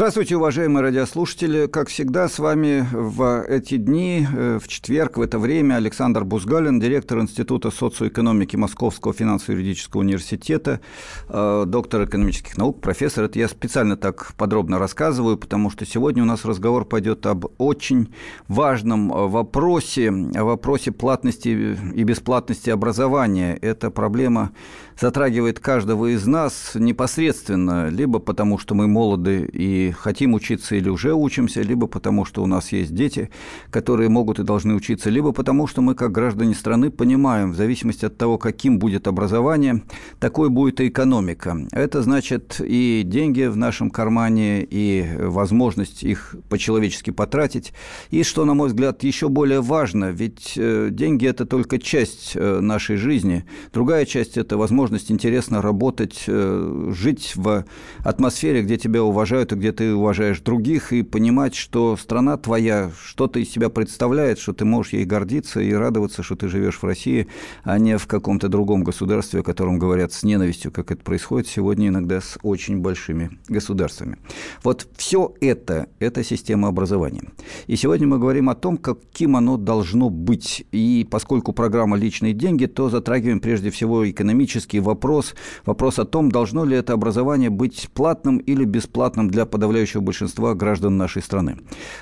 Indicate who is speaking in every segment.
Speaker 1: Здравствуйте, уважаемые радиослушатели. Как всегда, с вами в эти дни, э, в четверг, в это время, Александр Бузгалин, директор Института социоэкономики Московского финансово-юридического университета, э, доктор экономических наук, профессор. Это я специально так подробно рассказываю, потому что сегодня у нас разговор пойдет об очень важном э, вопросе, о вопросе платности и бесплатности образования. Это проблема затрагивает каждого из нас непосредственно, либо потому, что мы молоды и хотим учиться или уже учимся, либо потому, что у нас есть дети, которые могут и должны учиться, либо потому, что мы, как граждане страны, понимаем, в зависимости от того, каким будет образование, такой будет и экономика. Это значит и деньги в нашем кармане, и возможность их по-человечески потратить. И, что, на мой взгляд, еще более важно, ведь э, деньги – это только часть э, нашей жизни. Другая часть – это возможность интересно работать, э, жить в атмосфере, где тебя уважают и где ты уважаешь других, и понимать, что страна твоя что-то из себя представляет, что ты можешь ей гордиться и радоваться, что ты живешь в России, а не в каком-то другом государстве, о котором говорят с ненавистью, как это происходит сегодня иногда с очень большими государствами. Вот все это – это система образования. И сегодня мы говорим о том, каким оно должно быть. И поскольку программа «Личные деньги», то затрагиваем прежде всего экономические вопрос, вопрос о том, должно ли это образование быть платным или бесплатным для подавляющего большинства граждан нашей страны.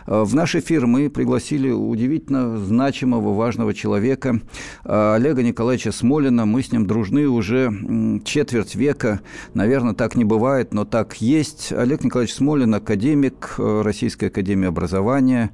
Speaker 1: Э, в наш эфир мы пригласили удивительно значимого, важного человека э, Олега Николаевича Смолина. Мы с ним дружны уже четверть века. Наверное, так не бывает, но так есть. Олег Николаевич Смолин – академик э, Российской академии образования,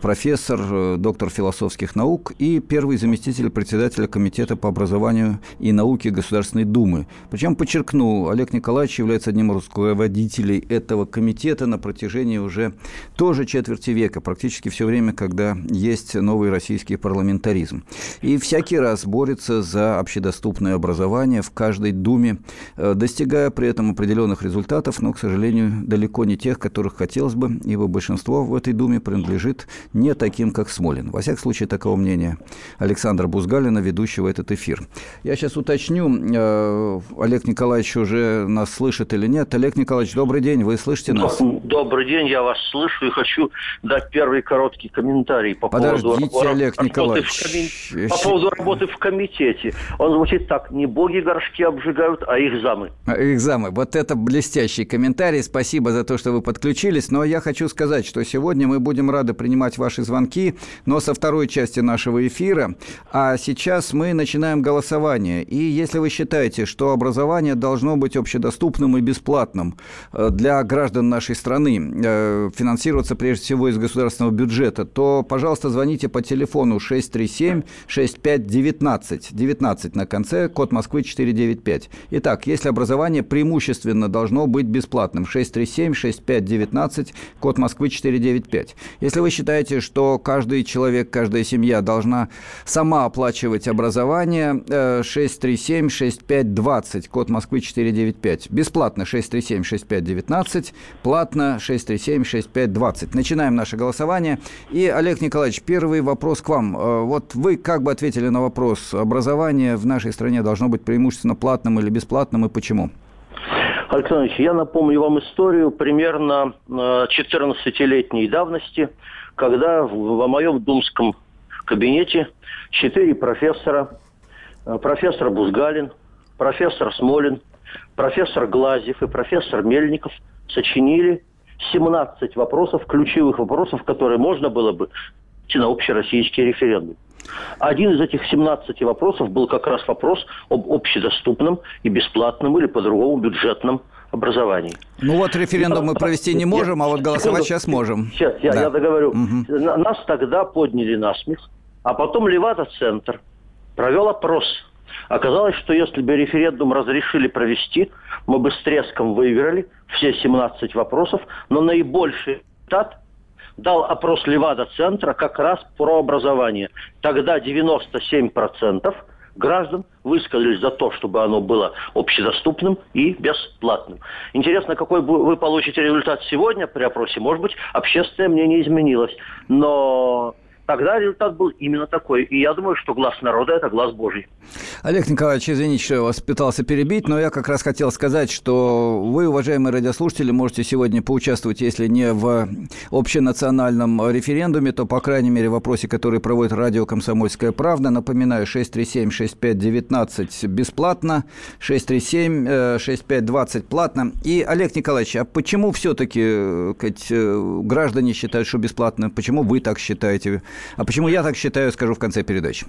Speaker 1: профессор, доктор философских наук и первый заместитель председателя Комитета по образованию и науке Государственной Государственной Думы. Причем, подчеркну, Олег Николаевич является одним из руководителей этого комитета на протяжении уже тоже четверти века, практически все время, когда есть новый российский парламентаризм. И всякий раз борется за общедоступное образование в каждой Думе, э, достигая при этом определенных результатов, но, к сожалению, далеко не тех, которых хотелось бы, ибо большинство в этой Думе принадлежит не таким, как Смолин. Во всяком случае, такого мнения Александра Бузгалина, ведущего этот эфир. Я сейчас уточню, Э, Олег Николаевич уже нас слышит или нет. Олег Николаевич, добрый день, вы слышите нас?
Speaker 2: Добрый день, я вас слышу и хочу дать первый короткий комментарий по
Speaker 1: Подождите,
Speaker 2: поводу
Speaker 1: Олег Николаевич.
Speaker 2: Коми... По поводу работы в комитете. Он звучит так, не боги горшки обжигают, а их замы.
Speaker 1: А, их замы. Вот это блестящий комментарий. Спасибо за то, что вы подключились. Но я хочу сказать, что сегодня мы будем рады принимать ваши звонки, но со второй части нашего эфира. А сейчас мы начинаем голосование. И если вы считаете, считаете, что образование должно быть общедоступным и бесплатным э, для граждан нашей страны, э, финансироваться прежде всего из государственного бюджета, то, пожалуйста, звоните по телефону 637-6519, 19 на конце, код Москвы 495. Итак, если образование преимущественно должно быть бесплатным, 637-6519, код Москвы 495. Если вы считаете, что каждый человек, каждая семья должна сама оплачивать образование, 637 6 6520, код Москвы 495. Бесплатно 637-6519, платно 637-6520. Начинаем наше голосование. И, Олег Николаевич, первый вопрос к вам. Э, вот вы как бы ответили на вопрос, образование в нашей стране должно быть преимущественно платным или бесплатным, и почему?
Speaker 2: Александр Ильич, я напомню вам историю примерно 14-летней э, давности, когда в моем думском кабинете четыре профессора, э, профессор Бузгалин, профессор Смолин, профессор Глазев и профессор Мельников сочинили 17 вопросов, ключевых вопросов, которые можно было бы на общероссийский референдум. Один из этих 17 вопросов был как раз вопрос об общедоступном и бесплатном или по-другому бюджетном образовании.
Speaker 1: Ну вот референдум мы провести не можем, а вот голосовать сейчас можем.
Speaker 2: Сейчас, я, да. я договорю. Угу. Нас тогда подняли на смех, а потом Левада-центр провел опрос Оказалось, что если бы референдум разрешили провести, мы бы с треском выиграли все 17 вопросов, но наибольший результат дал опрос Левада-центра как раз про образование. Тогда 97% граждан высказались за то, чтобы оно было общедоступным и бесплатным. Интересно, какой вы получите результат сегодня при опросе. Может быть, общественное мнение изменилось. Но Тогда результат был именно такой. И я думаю, что глаз народа – это глаз Божий.
Speaker 1: Олег Николаевич, извините, что я вас пытался перебить, но я как раз хотел сказать, что вы, уважаемые радиослушатели, можете сегодня поучаствовать, если не в общенациональном референдуме, то, по крайней мере, в вопросе, который проводит радио «Комсомольская правда». Напоминаю, 637-6519 бесплатно, 637-6520 платно. И, Олег Николаевич, а почему все-таки э, э, граждане считают, что бесплатно? Почему вы так считаете? А почему я так считаю, скажу в конце передачи.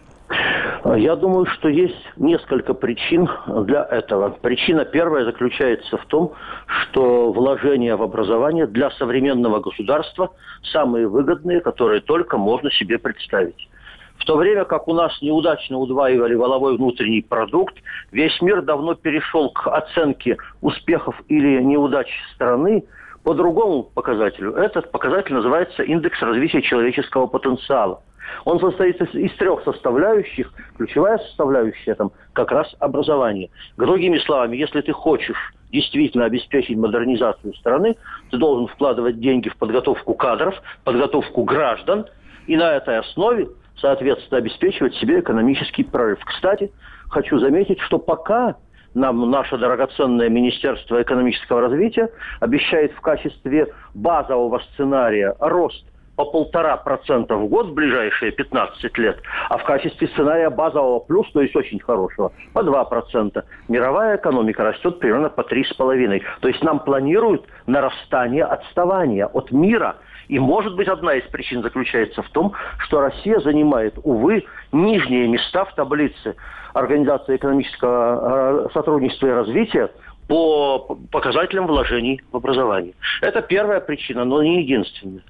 Speaker 2: Я думаю, что есть несколько причин для этого. Причина первая заключается в том, что вложения в образование для современного государства самые выгодные, которые только можно себе представить. В то время как у нас неудачно удваивали воловой внутренний продукт, весь мир давно перешел к оценке успехов или неудач страны по другому показателю. Этот показатель называется индекс развития человеческого потенциала – он состоит из, трех составляющих. Ключевая составляющая там как раз образование. Другими словами, если ты хочешь действительно обеспечить модернизацию страны, ты должен вкладывать деньги в подготовку кадров, подготовку граждан, и на этой основе, соответственно, обеспечивать себе экономический прорыв. Кстати, хочу заметить, что пока нам наше драгоценное Министерство экономического развития обещает в качестве базового сценария рост по полтора процента в год в ближайшие 15 лет, а в качестве сценария базового плюс, то есть очень хорошего, по 2 процента. Мировая экономика растет примерно по 3,5. То есть нам планируют нарастание отставания от мира. И, может быть, одна из причин заключается в том, что Россия занимает, увы, нижние места в таблице Организации экономического э, сотрудничества и развития по показателям вложений в образование. Это первая причина, но не единственная.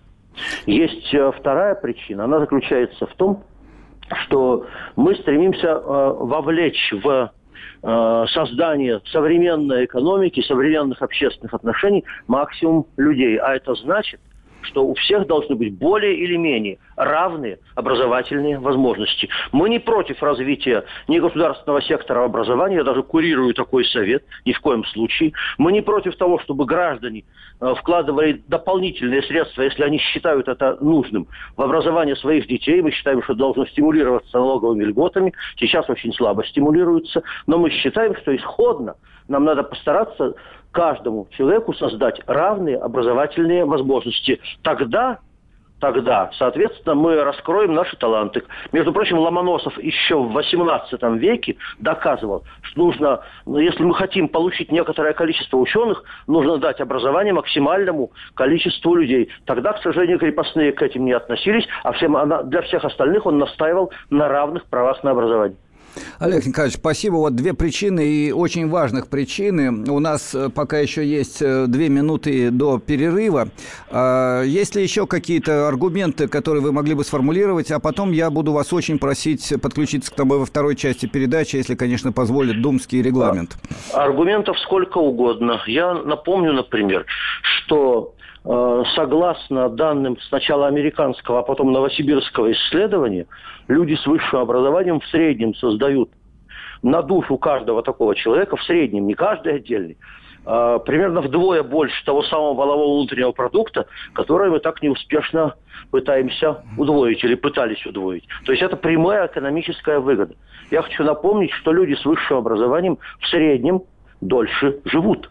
Speaker 2: Есть э, вторая причина, она заключается в том, что мы стремимся э, вовлечь в э, создание современной экономики, современных общественных отношений максимум людей. А это значит, что у всех должны быть более или менее равные образовательные возможности. Мы не против развития негосударственного сектора образования, я даже курирую такой совет, ни в коем случае. Мы не против того, чтобы граждане э, вкладывали дополнительные средства, если они считают это нужным, в образование своих детей. Мы считаем, что должно стимулироваться налоговыми льготами. Сейчас очень слабо стимулируется. Но мы считаем, что исходно нам надо постараться каждому человеку создать равные образовательные возможности. Тогда тогда, соответственно, мы раскроем наши таланты. Между прочим, Ломоносов еще в XVIII веке доказывал, что нужно, ну, если мы хотим получить некоторое количество ученых, нужно дать образование максимальному количеству людей. Тогда, к сожалению, крепостные к этим не относились, а всем, для всех остальных он настаивал на равных правах на образование.
Speaker 1: Олег Николаевич, спасибо. Вот две причины и очень важных причины. У нас э, пока еще есть э, две минуты до перерыва. А, есть ли еще какие-то аргументы, которые вы могли бы сформулировать? А потом я буду вас очень просить подключиться к тобой во второй части передачи, если, конечно, позволит думский регламент.
Speaker 2: Аргументов сколько угодно. Я напомню, например, что согласно данным сначала американского, а потом новосибирского исследования, люди с высшим образованием в среднем создают на душу каждого такого человека, в среднем, не каждый отдельный, э, примерно вдвое больше того самого волового внутреннего продукта, который мы так неуспешно пытаемся удвоить или пытались удвоить. То есть это прямая экономическая выгода. Я хочу напомнить, что люди с высшим образованием в среднем дольше живут.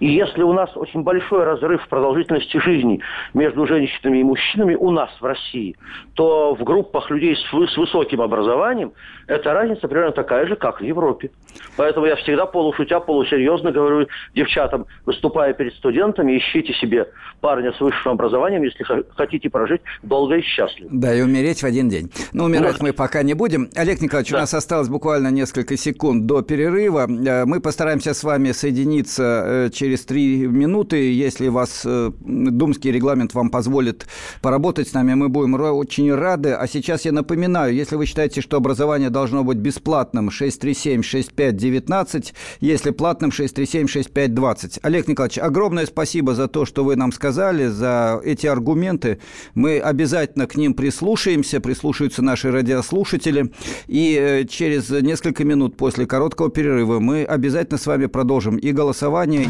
Speaker 2: И если у нас очень большой разрыв в продолжительности жизни между женщинами и мужчинами у нас в России, то в группах людей с, с высоким образованием эта разница примерно такая же, как в Европе. Поэтому я всегда полушутя, полусерьезно говорю девчатам, выступая перед студентами, ищите себе парня с высшим образованием, если хотите прожить долго и счастливо.
Speaker 1: Да, и умереть в один день. Но умирать вот. мы пока не будем. Олег Николаевич, да. у нас осталось буквально несколько секунд до перерыва. Э, мы постараемся с вами соединиться э, через три минуты. Если вас э, думский регламент вам позволит поработать с нами, мы будем очень рады. А сейчас я напоминаю, если вы считаете, что образование должно быть бесплатным, 637-6519, если платным, 637-6520. Олег Николаевич, огромное спасибо за то, что вы нам сказали, за эти аргументы. Мы обязательно к ним прислушаемся, прислушаются наши радиослушатели. И э, через несколько минут после короткого перерыва мы обязательно с вами продолжим и голосование,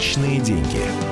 Speaker 3: Личные деньги.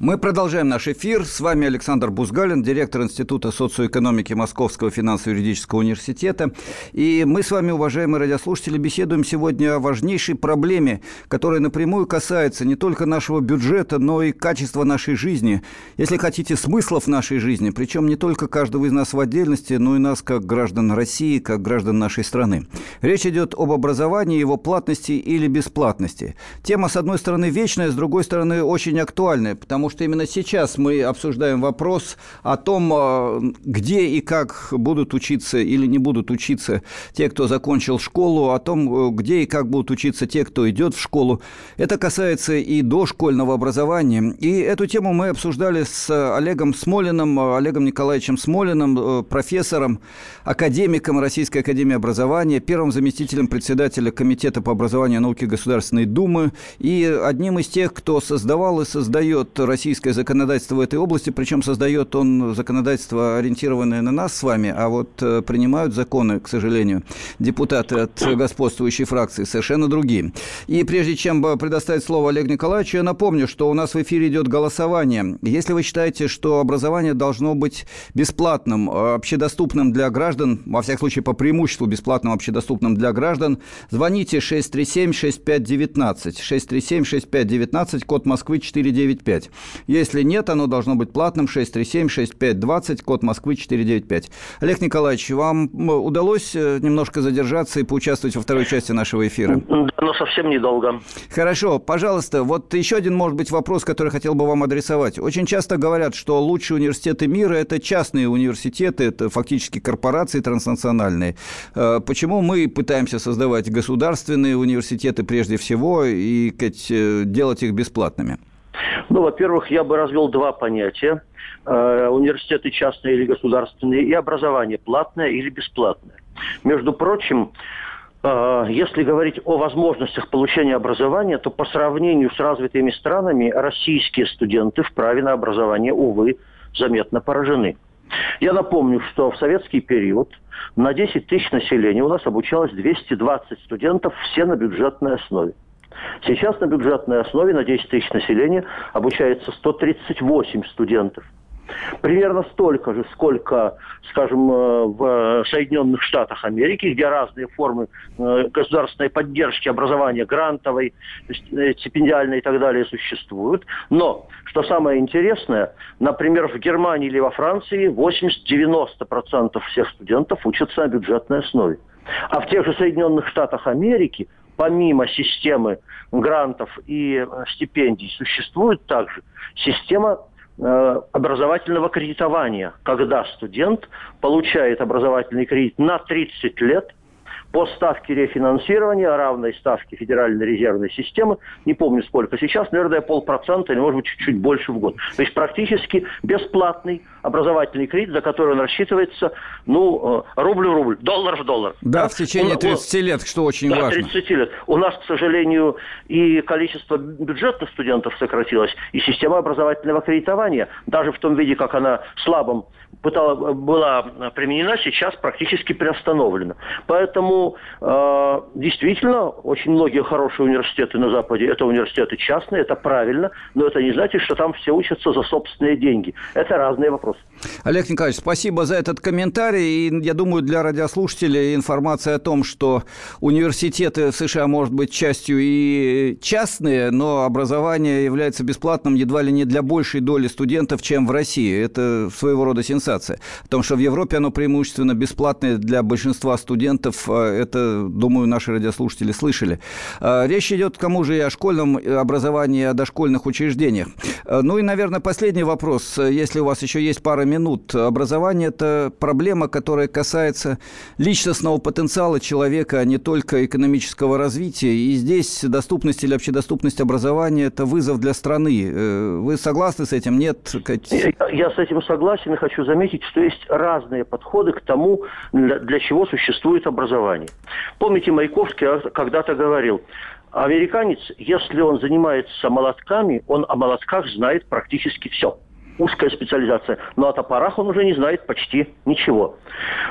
Speaker 1: Мы продолжаем наш эфир. С вами Александр Бузгалин, директор Института социоэкономики Московского финансово-юридического университета. И мы с вами, уважаемые радиослушатели, беседуем сегодня о важнейшей проблеме, которая напрямую касается не только нашего бюджета, но и качества нашей жизни. Если хотите, смыслов нашей жизни, причем не только каждого из нас в отдельности, но и нас как граждан России, как граждан нашей страны. Речь идет об образовании, его платности или бесплатности. Тема, с одной стороны, вечная, с другой стороны, очень актуальная, потому потому что именно сейчас мы обсуждаем вопрос о том, а, где и как будут учиться или не будут учиться те, кто закончил школу, о том, где и как будут учиться те, кто идет в школу. Это касается и дошкольного образования. И эту тему мы обсуждали с Олегом Смолиным, Олегом Николаевичем Смолиным, э, профессором, академиком Российской Академии Образования, первым заместителем председателя Комитета по образованию и науке Государственной Думы и одним из тех, кто создавал и создает российское законодательство в этой области, причем создает он законодательство, ориентированное на нас с вами, а вот э, принимают законы, к сожалению, депутаты от господствующей фракции совершенно другие. И прежде чем предоставить слово Олегу Николаевичу, я напомню, что у нас в эфире идет голосование. Если вы считаете, что образование должно быть бесплатным, общедоступным для граждан, во всяком случае по преимуществу бесплатным, общедоступным для граждан, звоните 637-6519, 637-6519, код Москвы 495. Если нет, оно должно быть платным 637-6520, код Москвы 495. Олег Николаевич, вам удалось э, немножко задержаться и поучаствовать во второй части нашего эфира?
Speaker 2: Да, но совсем недолго.
Speaker 1: Хорошо, пожалуйста, вот еще один, может быть, вопрос, который хотел бы вам адресовать. Очень часто говорят, что лучшие университеты мира – это частные университеты, это фактически корпорации транснациональные. Э, почему мы пытаемся создавать государственные университеты прежде всего и э, делать их бесплатными?
Speaker 2: Ну, во-первых, я бы развел два понятия. Э, университеты частные или государственные, и образование платное или бесплатное. Между прочим, э, если говорить о возможностях получения образования, то по сравнению с развитыми странами российские студенты в праве на образование, увы, заметно поражены. Я напомню, что в советский период на 10 тысяч населения у нас обучалось 220 студентов, все на бюджетной основе. Сейчас на бюджетной основе на 10 тысяч населения обучается 138 студентов. Примерно столько же, сколько, скажем, э, в Соединенных Штатах Америки, где разные формы э, государственной поддержки образования, грантовой, э, стипендиальной и так далее существуют. Но, что самое интересное, например, в Германии или во Франции 80-90% всех студентов учатся на бюджетной основе. А в тех же Соединенных Штатах Америки помимо системы грантов и э, стипендий существует также система э, образовательного кредитования, когда студент получает образовательный кредит на 30 лет по ставке рефинансирования, равной ставке Федеральной резервной системы, не помню сколько сейчас, наверное, полпроцента или, может быть, чуть-чуть больше в год. То есть практически бесплатный образовательный кредит, за который он рассчитывается, ну, э, рубль в рубль, доллар в доллар.
Speaker 1: Да, да? в течение 30 лет, что очень да, важно.
Speaker 2: 30 лет. У нас, к сожалению, и количество бюджетных студентов сократилось, и система образовательного кредитования, даже в том виде, как она слабом пытала, была применена, сейчас практически приостановлена. Поэтому э, действительно очень многие хорошие университеты на Западе это университеты частные, это правильно, но это не значит, что там все учатся за собственные деньги. Это разные вопросы.
Speaker 1: Олег Николаевич, спасибо за этот комментарий. И я думаю, для радиослушателей информация о том, что университеты США может быть частью и частные, но образование является бесплатным едва ли не для большей доли студентов, чем в России. Это своего рода сенсация. О том, что в Европе оно преимущественно бесплатное для большинства студентов, а это, думаю, наши радиослушатели слышали. А, речь идет, к тому же, и о школьном образовании, и о дошкольных учреждениях. А, ну и, наверное, последний вопрос. Если у вас еще есть пара минут. Образование – это проблема, которая касается личностного потенциала человека, а не только экономического развития. И здесь доступность или общедоступность образования – это вызов для страны. Э, вы согласны с этим? Нет?
Speaker 2: Я с этим согласен и хочу заметить, что есть разные подходы к тому, для чего существует образование. Помните, Маяковский когда-то говорил, американец, если он занимается молотками, он о молотках знает практически все узкая специализация. Но о топорах он уже не знает почти ничего.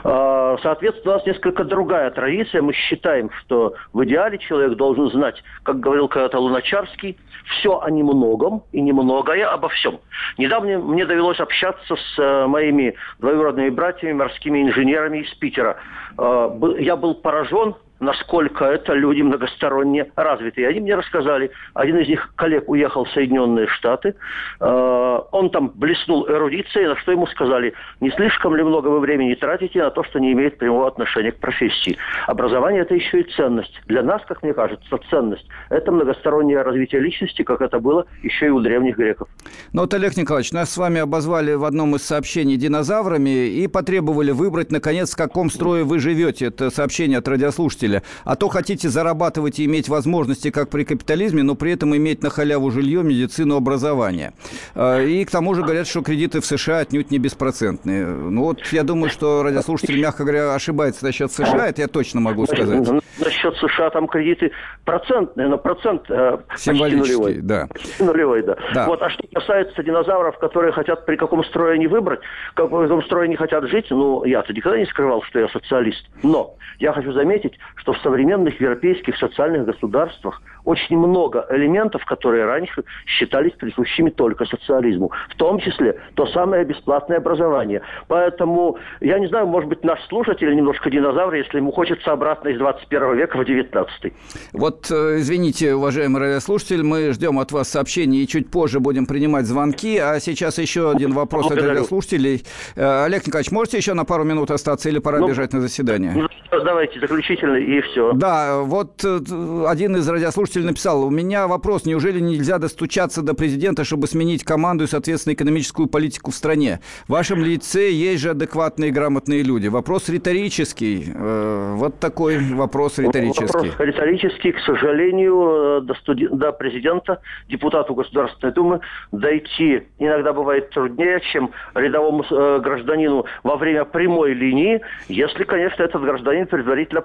Speaker 2: А, соответственно, у нас несколько другая традиция. Мы считаем, что в идеале человек должен знать, как говорил когда-то Луначарский, все о немногом и немногое обо всем. Недавно мне довелось общаться с э, моими двоюродными братьями, морскими инженерами из Питера. А, я был поражен насколько это люди многосторонне развитые. Они мне рассказали, один из них коллег уехал в Соединенные Штаты, э, он там блеснул эрудицией, на что ему сказали, не слишком ли много вы времени тратите на то, что не имеет прямого отношения к профессии. Образование – это еще и ценность. Для нас, как мне кажется, ценность – это многостороннее развитие личности, как это было еще и у древних греков.
Speaker 1: Ну вот, Олег Николаевич, нас с вами обозвали в одном из сообщений динозаврами и потребовали выбрать, наконец, в каком строе вы живете. Это сообщение от радиослушателей слушателя. А то хотите зарабатывать и иметь возможности, как при капитализме, но при этом иметь на халяву жилье, медицину, образование. А, и к тому же говорят, что кредиты в США отнюдь не беспроцентные. Ну вот я думаю, что радиослушатель, мягко говоря, ошибается насчет США, это я точно могу сказать.
Speaker 2: Насчет США там кредиты процентные, но процент э,
Speaker 1: нулевой. да.
Speaker 2: Нулевой, да. да. Вот, а что касается динозавров, которые хотят при каком строе они выбрать, в каком строе они хотят жить, ну, я-то никогда не скрывал, что я социалист. Но я хочу заметить, что в современных европейских социальных государствах очень много элементов, которые раньше считались присущими только социализму. В том числе то самое бесплатное образование. Поэтому, я не знаю, может быть, наш слушатель немножко динозавр, если ему хочется обратно из 21 века в 19
Speaker 1: Вот, э, извините, уважаемый радиослушатель, мы ждем от вас сообщений и чуть позже будем принимать звонки. А сейчас еще один вопрос от радиослушателей. Э, Олег Николаевич, можете еще на пару минут остаться или пора ну, бежать на заседание? Ну,
Speaker 2: давайте заключительный и все.
Speaker 1: Да, вот э, один из радиослушателей написал, у меня вопрос, неужели нельзя достучаться до президента, чтобы сменить команду и, соответственно, экономическую политику в стране? В вашем лице есть же адекватные и грамотные люди. Вопрос риторический. Э, вот такой вопрос риторический.
Speaker 2: Вопрос риторический, к сожалению, э, до, студи... до президента, депутату Государственной Думы дойти иногда бывает труднее, чем рядовому гражданину во время прямой линии, если, конечно, этот гражданин предварительно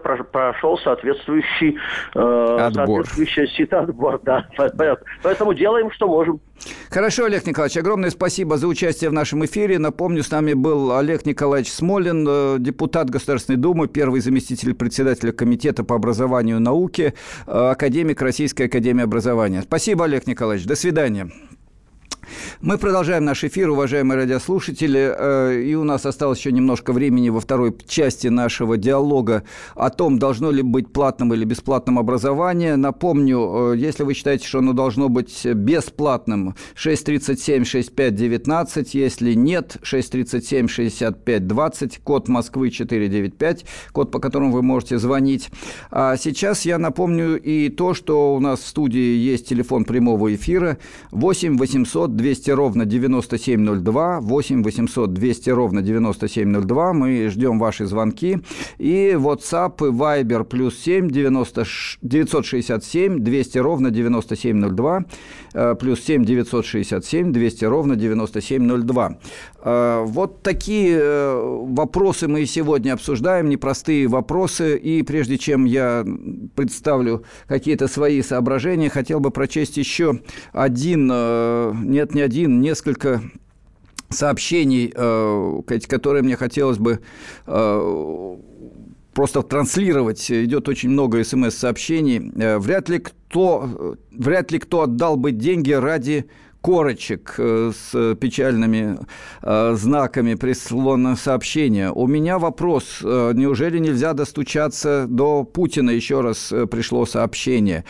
Speaker 2: прошел соответствующий, э, отбор. соответствующее сито отбор. Да. Поэтому делаем, что можем.
Speaker 1: Хорошо, Олег Николаевич, огромное спасибо за участие в нашем эфире. Напомню, с нами был Олег Николаевич Смолин, э, депутат Государственной Думы, первый заместитель председателя Комитета по образованию и науке, э, академик Российской Академии Образования. Спасибо, Олег Николаевич. До свидания. Мы продолжаем наш эфир, уважаемые радиослушатели, э, и у нас осталось еще немножко времени во второй части нашего диалога о том, должно ли быть платным или бесплатным образование. Напомню, э, если вы считаете, что оно должно быть бесплатным, 637-6519, если нет, 637-6520, код Москвы 495, код, по которому вы можете звонить. А сейчас я напомню и то, что у нас в студии есть телефон прямого эфира 8 800 200 ровно 9702, 8 800 200 ровно 9702. Мы ждем ваши звонки. И WhatsApp и Viber плюс 7 90, 967 200 ровно 9702, э, плюс 7 967 200 ровно 9702. Э, вот такие э, вопросы мы сегодня обсуждаем, непростые вопросы. И прежде чем я представлю какие-то свои соображения, хотел бы прочесть еще один, нет, не один, несколько сообщений, э, которые мне хотелось бы э, просто транслировать. Идет очень много смс-сообщений. Э, вряд ли кто, вряд ли кто отдал бы деньги ради корочек э, с печальными э, знаками прислано сообщение. У меня вопрос. Э, неужели нельзя достучаться до Путина? Еще раз пришло сообщение.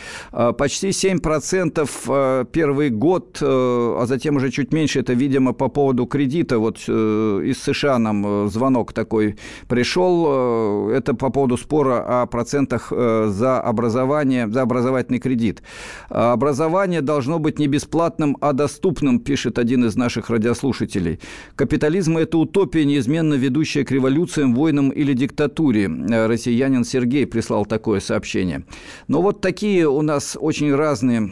Speaker 1: Почти 7% первый год, а затем уже чуть меньше, это, видимо, по поводу кредита. Вот из США нам звонок такой пришел. Это по поводу спора о процентах за образование, за образовательный кредит. Образование должно быть не бесплатным, а общедоступным, пишет один из наших радиослушателей. Капитализм – это утопия, неизменно ведущая к революциям, войнам или диктатуре. Россиянин Сергей прислал такое сообщение. Но вот такие у нас очень разные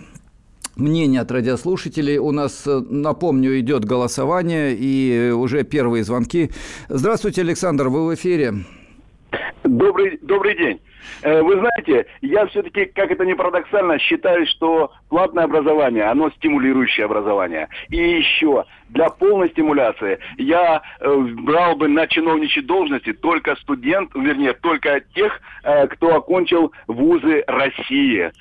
Speaker 1: мнения от радиослушателей. У нас, напомню, идет голосование и уже первые звонки. Здравствуйте, Александр, вы в эфире.
Speaker 4: Добрый, добрый день. Э, вы знаете, я все-таки, как это ни парадоксально, считаю, что платное образование, оно стимулирующее образование. И еще, для полной стимуляции я э, брал бы на чиновничьи должности только студент, вернее, только тех, э, кто окончил вузы России.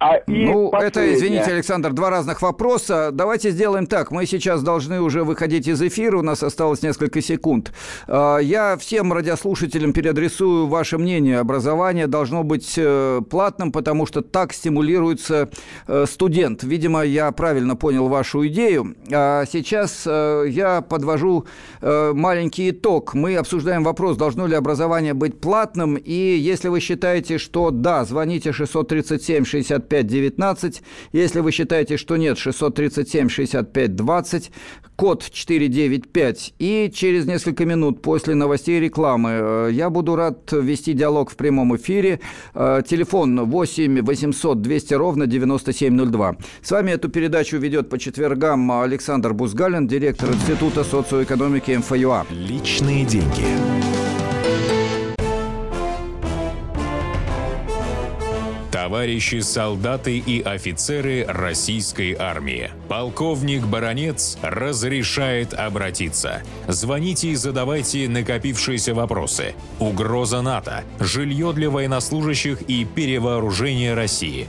Speaker 1: А ну, это, извините, Александр, два разных вопроса. Давайте сделаем так. Мы сейчас должны уже выходить из эфира, у нас осталось несколько секунд. А, я всем радиослушателям переадресую ваше мнение. Образование должно быть э, платным, потому что так стимулируется э, студент. Видимо, я правильно понял вашу идею. А сейчас э, я подвожу маленький итог. Мы обсуждаем вопрос, должно ли образование быть платным. И если вы считаете, что да, звоните 637 60 65 19. Если вы считаете, что нет, 637 65 20, код 495. И через несколько минут после новостей и рекламы э, я буду рад вести диалог в прямом эфире. Э, телефон 8 800 200 ровно 9702. С вами эту передачу ведет по четвергам Александр Бузгалин, директор Института социоэкономики МФЮА.
Speaker 3: Личные деньги. Товарищи солдаты и офицеры российской армии. Полковник Баронец разрешает обратиться. Звоните и задавайте накопившиеся вопросы. Угроза НАТО, жилье для военнослужащих и перевооружение России.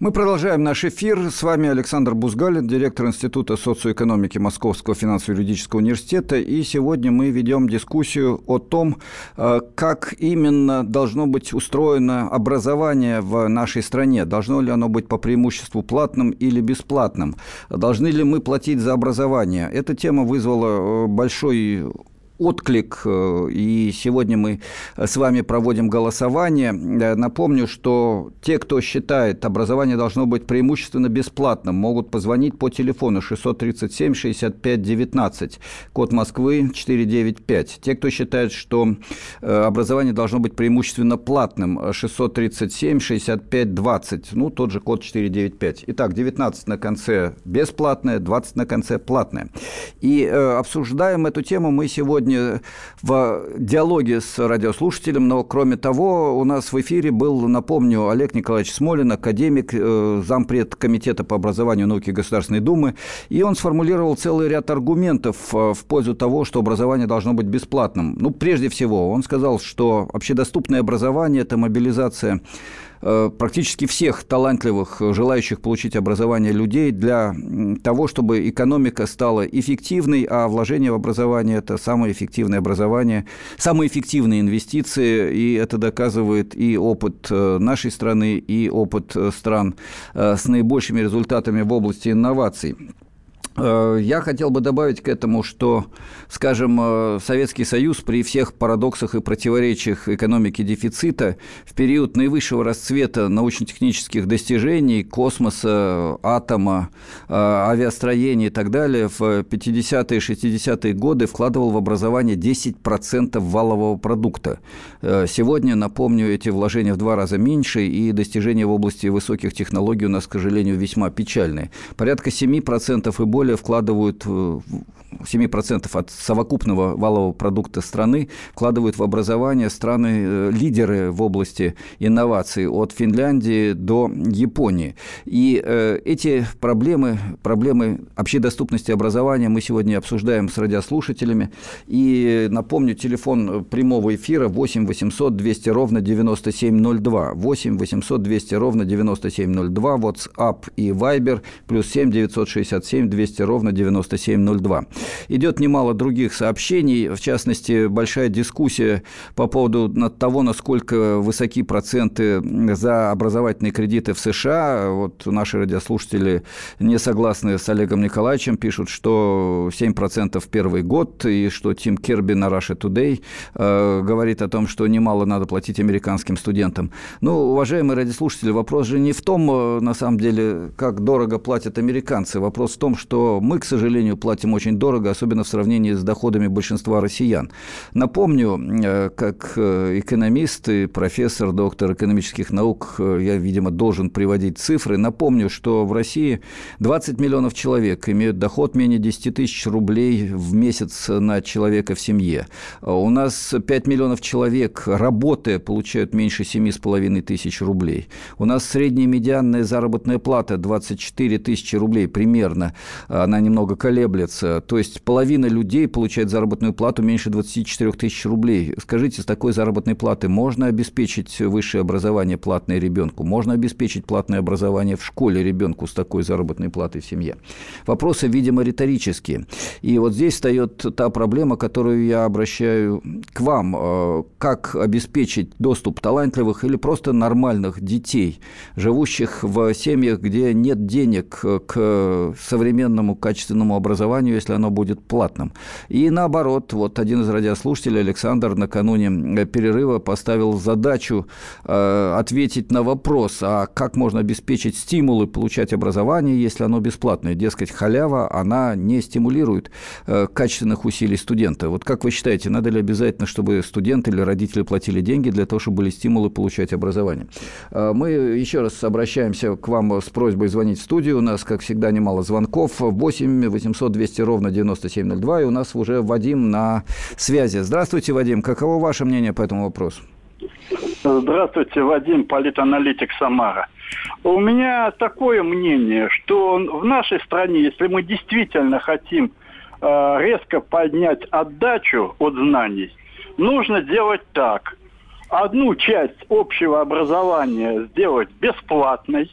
Speaker 1: Мы продолжаем наш эфир. С вами Александр Бузгалин, директор Института социоэкономики Московского финансово-юридического университета. И сегодня мы ведем дискуссию о том, э, как именно должно быть устроено образование в нашей стране. Должно ли оно быть по преимуществу платным или бесплатным? Должны ли мы платить за образование? Эта тема вызвала э, большой отклик, э, и сегодня мы с вами проводим голосование. Э, напомню, что те, кто считает, образование должно быть преимущественно бесплатным, могут позвонить по телефону 637 65 19, код Москвы 495. Те, кто считает, что э, образование должно быть преимущественно платным, 637 65 20, ну, тот же код 495. Итак, 19 на конце бесплатное, 20 на конце платное. И обсуждаем эту тему мы сегодня сегодня в диалоге с радиослушателем, но кроме того, у нас в эфире был, напомню, Олег Николаевич Смолин, академик, э, зампред Комитета по образованию и науке Государственной Думы, и он сформулировал целый ряд аргументов э, в пользу того, что образование должно быть бесплатным. Ну, прежде всего, он сказал, что общедоступное образование – это мобилизация практически всех талантливых, э, желающих получить образование людей для того, чтобы экономика стала эффективной, а вложение в образование – это самое эффективное образование, самые эффективные инвестиции, и это доказывает и опыт э, нашей страны, и опыт стран с наибольшими результатами в области инноваций. Э, я хотел бы добавить к этому, что, скажем, э, Советский Союз при всех парадоксах и противоречиях экономики дефицита в период наивысшего расцвета научно-технических достижений, космоса, атома, э, авиастроения и так далее, в 50-е и 60-е годы вкладывал в образование 10% валового продукта. Сегодня, напомню, эти вложения в два раза меньше, и достижения в области высоких технологий у нас, к сожалению, весьма печальные. Порядка 7% и более вкладывают 7% от совокупного валового продукта страны вкладывают в образование страны-лидеры э, в области инноваций от Финляндии до Японии. И э, эти проблемы, проблемы общедоступности образования мы сегодня обсуждаем с радиослушателями. И напомню, телефон прямого эфира 8 800 200 ровно 9702. 8 800 200 ровно 9702. WhatsApp и Viber плюс 7 967 200 200 ровно 9702. Идет немало других сообщений, в частности, большая дискуссия по поводу того, насколько высоки проценты за образовательные кредиты в США. Вот наши радиослушатели не согласны с Олегом Николаевичем, пишут, что 7% в первый год, и что Тим Керби на Russia Today э, говорит о том, что немало надо платить американским студентам. Ну, уважаемые радиослушатели, вопрос же не в том, э, на самом деле, как дорого платят американцы. Вопрос в том, что мы, к сожалению, платим очень дорого, особенно в сравнении с доходами большинства россиян. Напомню, э, как э, экономист и профессор, доктор экономических наук, я, видимо, должен приводить цифры. Напомню, что в России 20 миллионов человек имеют доход менее 10 тысяч рублей в месяц на человека в семье. У нас 5 миллионов человек, работая, получают меньше 7,5 тысяч рублей. У нас средняя медианная заработная плата 24 тысячи рублей примерно. Она немного колеблется. То есть половина людей получает заработную плату меньше 24 тысяч рублей. Скажите, с такой заработной платы можно обеспечить высшее образование платное ребенку? Можно обеспечить платное образование в школе ребенку с такой заработной платой в семье? Вопросы, видимо, риторические. И вот здесь встает та проблема, которую я обращаю к вам. Э, как обеспечить доступ талантливых или просто нормальных детей, живущих в семьях, где нет денег к современному качественному образованию, если оно будет платным. И наоборот, вот один из радиослушателей, Александр, накануне перерыва поставил задачу э, ответить на вопрос, а как можно обеспечить стимулы получать образование, если оно бесплатное. Дескать, халява, она не стимулирует э, качественных усилий студента. Вот как вы считаете, надо ли обязательно, чтобы студенты или родители платили деньги для того, чтобы были стимулы получать образование? Э, мы еще раз обращаемся к вам с просьбой звонить в студию. У нас, как всегда, немало звонков. 8 800 200 ровно 9702. И у нас уже Вадим на связи. Здравствуйте, Вадим. Каково ваше мнение по этому вопросу?
Speaker 5: Здравствуйте, Вадим, политаналитик Самара. У меня такое мнение, что в нашей стране, если мы действительно хотим э, резко поднять отдачу от знаний, нужно делать так. Одну часть общего образования сделать бесплатной,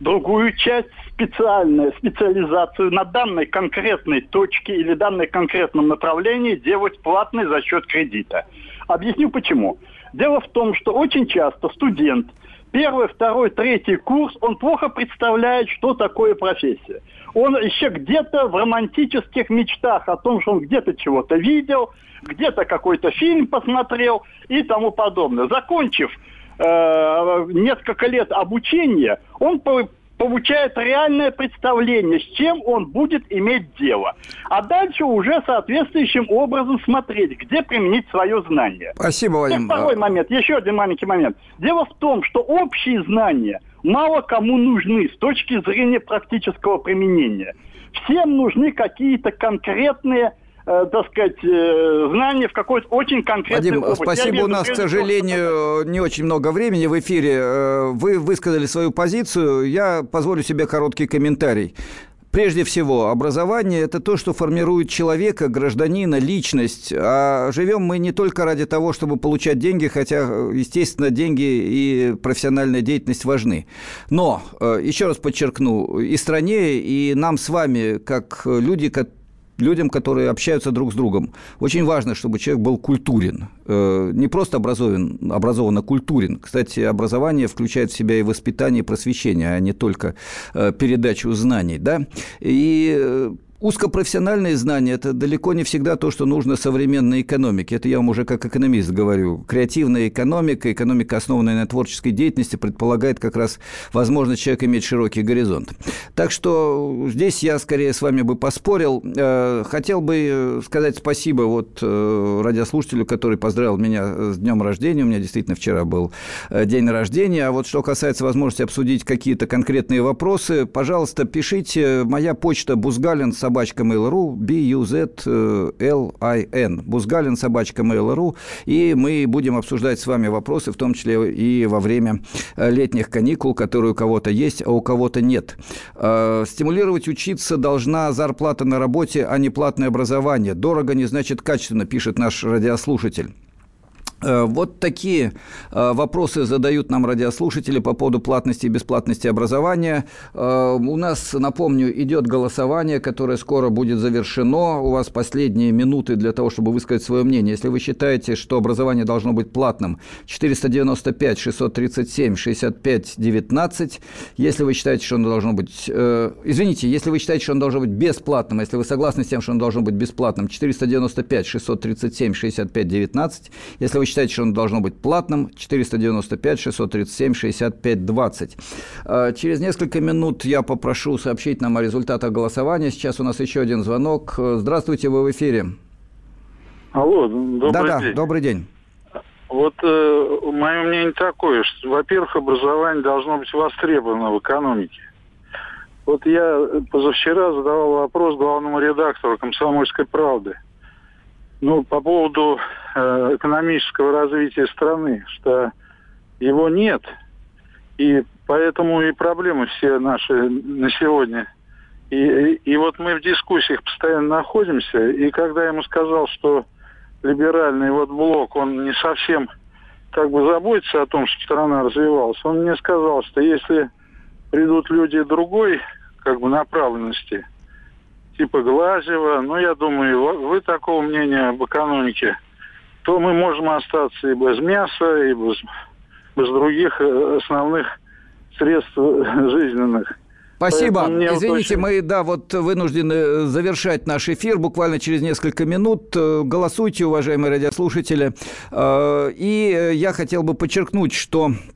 Speaker 5: другую часть специальную специализацию на данной конкретной точке или данной конкретном направлении делать платной за счет кредита. Объясню почему. Дело в том, что очень часто студент первый, второй, третий курс, он плохо представляет, что такое профессия. Он еще где-то в романтических мечтах о том, что он где-то чего-то видел, где-то какой-то фильм посмотрел и тому подобное. Закончив э, несколько лет обучения, он получает реальное представление, с чем он будет иметь дело. А дальше уже соответствующим образом смотреть, где применить свое знание.
Speaker 1: Спасибо, Вадим.
Speaker 5: И второй момент, еще один маленький момент. Дело в том, что общие знания мало кому нужны с точки зрения практического применения. Всем нужны какие-то конкретные э, так сказать, э, знания в какой-то очень конкретной
Speaker 1: Вадим,
Speaker 5: области.
Speaker 1: спасибо, у нас, к сожалению, не очень много времени в эфире. Э, вы высказали свою позицию, я позволю себе короткий комментарий. Прежде всего, образование – это то, что формирует человека, гражданина, личность. А живем мы не только ради того, чтобы получать деньги, хотя, естественно, деньги и профессиональная деятельность важны. Но, еще раз подчеркну, и стране, и нам с вами, как люди, которые людям, которые общаются друг с другом. Очень важно, чтобы человек был культурен. Э, не просто образован, образован, а культурен. Кстати, образование включает в себя и воспитание, и просвещение, а не только э, передачу знаний. Да? И э, Узкопрофессиональные знания – это далеко не всегда то, что нужно современной экономике. Это я вам уже как экономист говорю. Креативная экономика, экономика, основанная на творческой деятельности, предполагает как раз возможность человека иметь широкий горизонт. Так что здесь я скорее с вами бы поспорил. Э, хотел бы сказать спасибо вот э, радиослушателю, который поздравил меня с днем рождения. У меня действительно вчера был э, день рождения. А вот что касается возможности обсудить какие-то конкретные вопросы, пожалуйста, пишите. Моя почта бузгалин собака собачка mail.ru, B-U-Z-L-I-N, Бузгалин, собачка mail.ru, и мы будем обсуждать с вами вопросы, в том числе и во время э, летних каникул, которые у кого-то есть, а у кого-то нет. Э, стимулировать учиться должна зарплата на работе, а не платное образование. Дорого не значит качественно, пишет наш радиослушатель. Э, вот такие э, вопросы задают нам радиослушатели по поводу платности и бесплатности образования. Э, у нас, напомню, идет голосование, которое скоро будет завершено. У вас последние минуты для того, чтобы высказать свое мнение. Если вы считаете, что образование должно быть платным, 495 637 65 19. Если вы считаете, что оно должно быть... Извините, если вы считаете, что оно должно быть бесплатным, если вы согласны с тем, что оно должно быть бесплатным, 495 637 65 19. Если вы считаете, что оно должно быть платным, 495 637 65 20. Через несколько минут я попрошу сообщить нам о результатах голосования. Сейчас у нас еще один звонок. Здравствуйте, вы в эфире.
Speaker 6: Алло, добрый
Speaker 1: да,
Speaker 6: день.
Speaker 1: Да, добрый день.
Speaker 6: Вот э, мое мнение такое, что, во-первых, образование должно быть востребовано в экономике. Вот я позавчера задавал вопрос главному редактору «Комсомольской правды». Ну, по поводу э, экономического развития страны, что его нет, и поэтому и проблемы все наши на сегодня. И, и, и вот мы в дискуссиях постоянно находимся, и когда я ему сказал, что либеральный вот блок, он не совсем как бы заботится о том, чтобы страна развивалась, он мне сказал, что если придут люди другой как бы направленности – типа Глазева, ну, я думаю, вы такого мнения об экономике, то мы можем остаться и без мяса, и без, без других э, основных средств жизненных.
Speaker 1: Спасибо. Извините, вот очень... мы, да, вот вынуждены завершать наш эфир буквально через несколько минут. Э, голосуйте, уважаемые радиослушатели. Э, и я хотел бы подчеркнуть, что Э,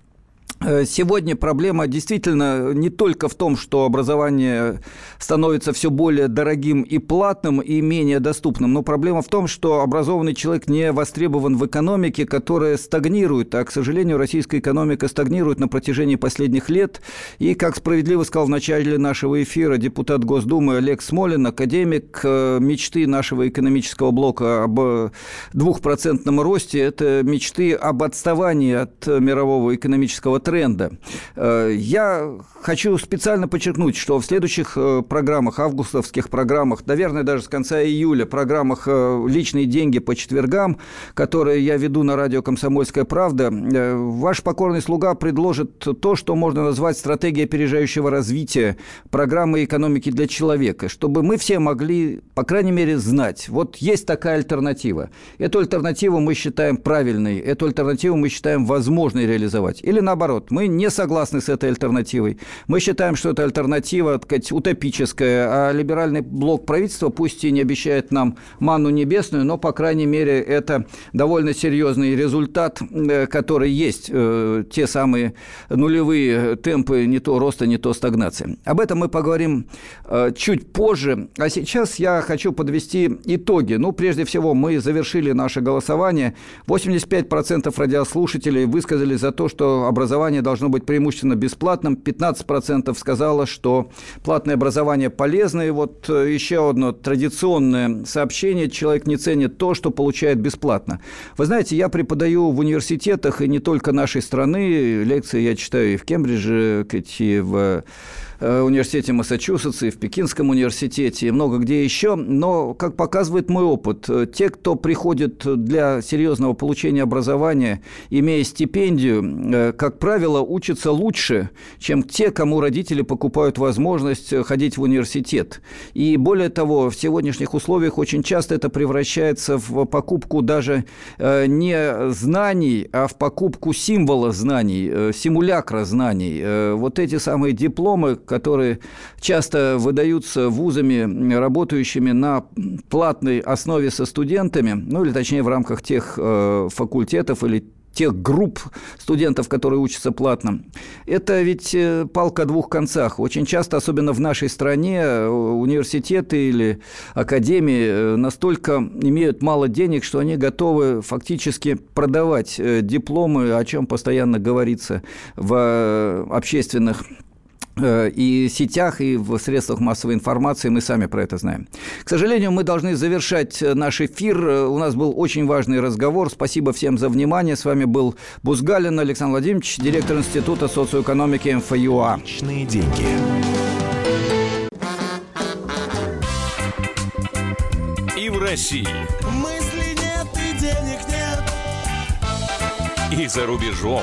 Speaker 1: сегодня проблема действительно не только в том, что образование становится все более дорогим и платным, и менее доступным, но проблема в том, что образованный человек не востребован в экономике, которая стагнирует, а, к сожалению, российская экономика стагнирует на протяжении последних лет. И, как справедливо сказал в начале нашего эфира депутат Госдумы Олег Смолин, академик, э, мечты нашего экономического блока об двухпроцентном росте – это мечты об отставании от мирового экономического тренда. Э, я хочу специально подчеркнуть, что в следующих э, программах, августовских программах, наверное, даже с конца июля, программах э, «Личные деньги по четвергам», которые я веду на радио «Комсомольская правда», ваш покорный слуга предложит то, что можно назвать стратегией опережающего развития программы экономики для человека, чтобы мы все могли, по крайней мере, знать, вот есть такая альтернатива. Эту альтернативу мы считаем правильной, эту альтернативу мы считаем возможной реализовать. Или наоборот, наоборот, мы не согласны с этой альтернативой. Мы считаем, что это альтернатива, так сказать, утопическая, а либеральный блок правительства пусть и не обещает нам манну небесную, но, по крайней мере, это довольно серьезный результат, э, который есть, э, те самые нулевые темпы не то роста, не то стагнации. Об этом мы поговорим э, чуть позже. А сейчас я хочу подвести итоги. Ну, прежде всего, мы завершили наше голосование. 85% радиослушателей высказали за то, что образование образование должно быть преимущественно бесплатным. 15% сказала, что платное образование полезно. И вот э, еще одно традиционное сообщение. Человек не ценит то, что получает бесплатно. Вы знаете, я преподаю в университетах, и не только нашей страны. Лекции я читаю и в Кембридже, и в университете Массачусетса, и в Пекинском университете, и много где еще. Но, как показывает мой опыт, э, те, кто приходит для серьезного получения образования, имея стипендию, э, как правило, учатся лучше, чем те, кому родители покупают возможность ходить в университет. И более того, в сегодняшних условиях очень часто это превращается в покупку даже не знаний, а в покупку символа знаний, симулякра знаний. Вот эти самые дипломы, которые часто выдаются вузами, работающими на платной основе со студентами, ну или точнее в рамках тех э, факультетов или тех групп студентов, которые учатся платно. Это ведь э, палка о двух концах. Очень часто, особенно в нашей стране, э, университеты или академии э, настолько имеют мало денег, что они готовы фактически продавать дипломы, о чем постоянно говорится в общественных и в сетях, и в средствах массовой информации, мы сами про это знаем. К сожалению, мы должны завершать наш эфир. У нас был очень важный разговор. Спасибо всем за внимание. С вами был Бузгалин Александр Владимирович, директор Института социоэкономики МФЮА.
Speaker 3: Личные деньги. И в России.
Speaker 7: Мысли нет и денег нет. и за рубежом.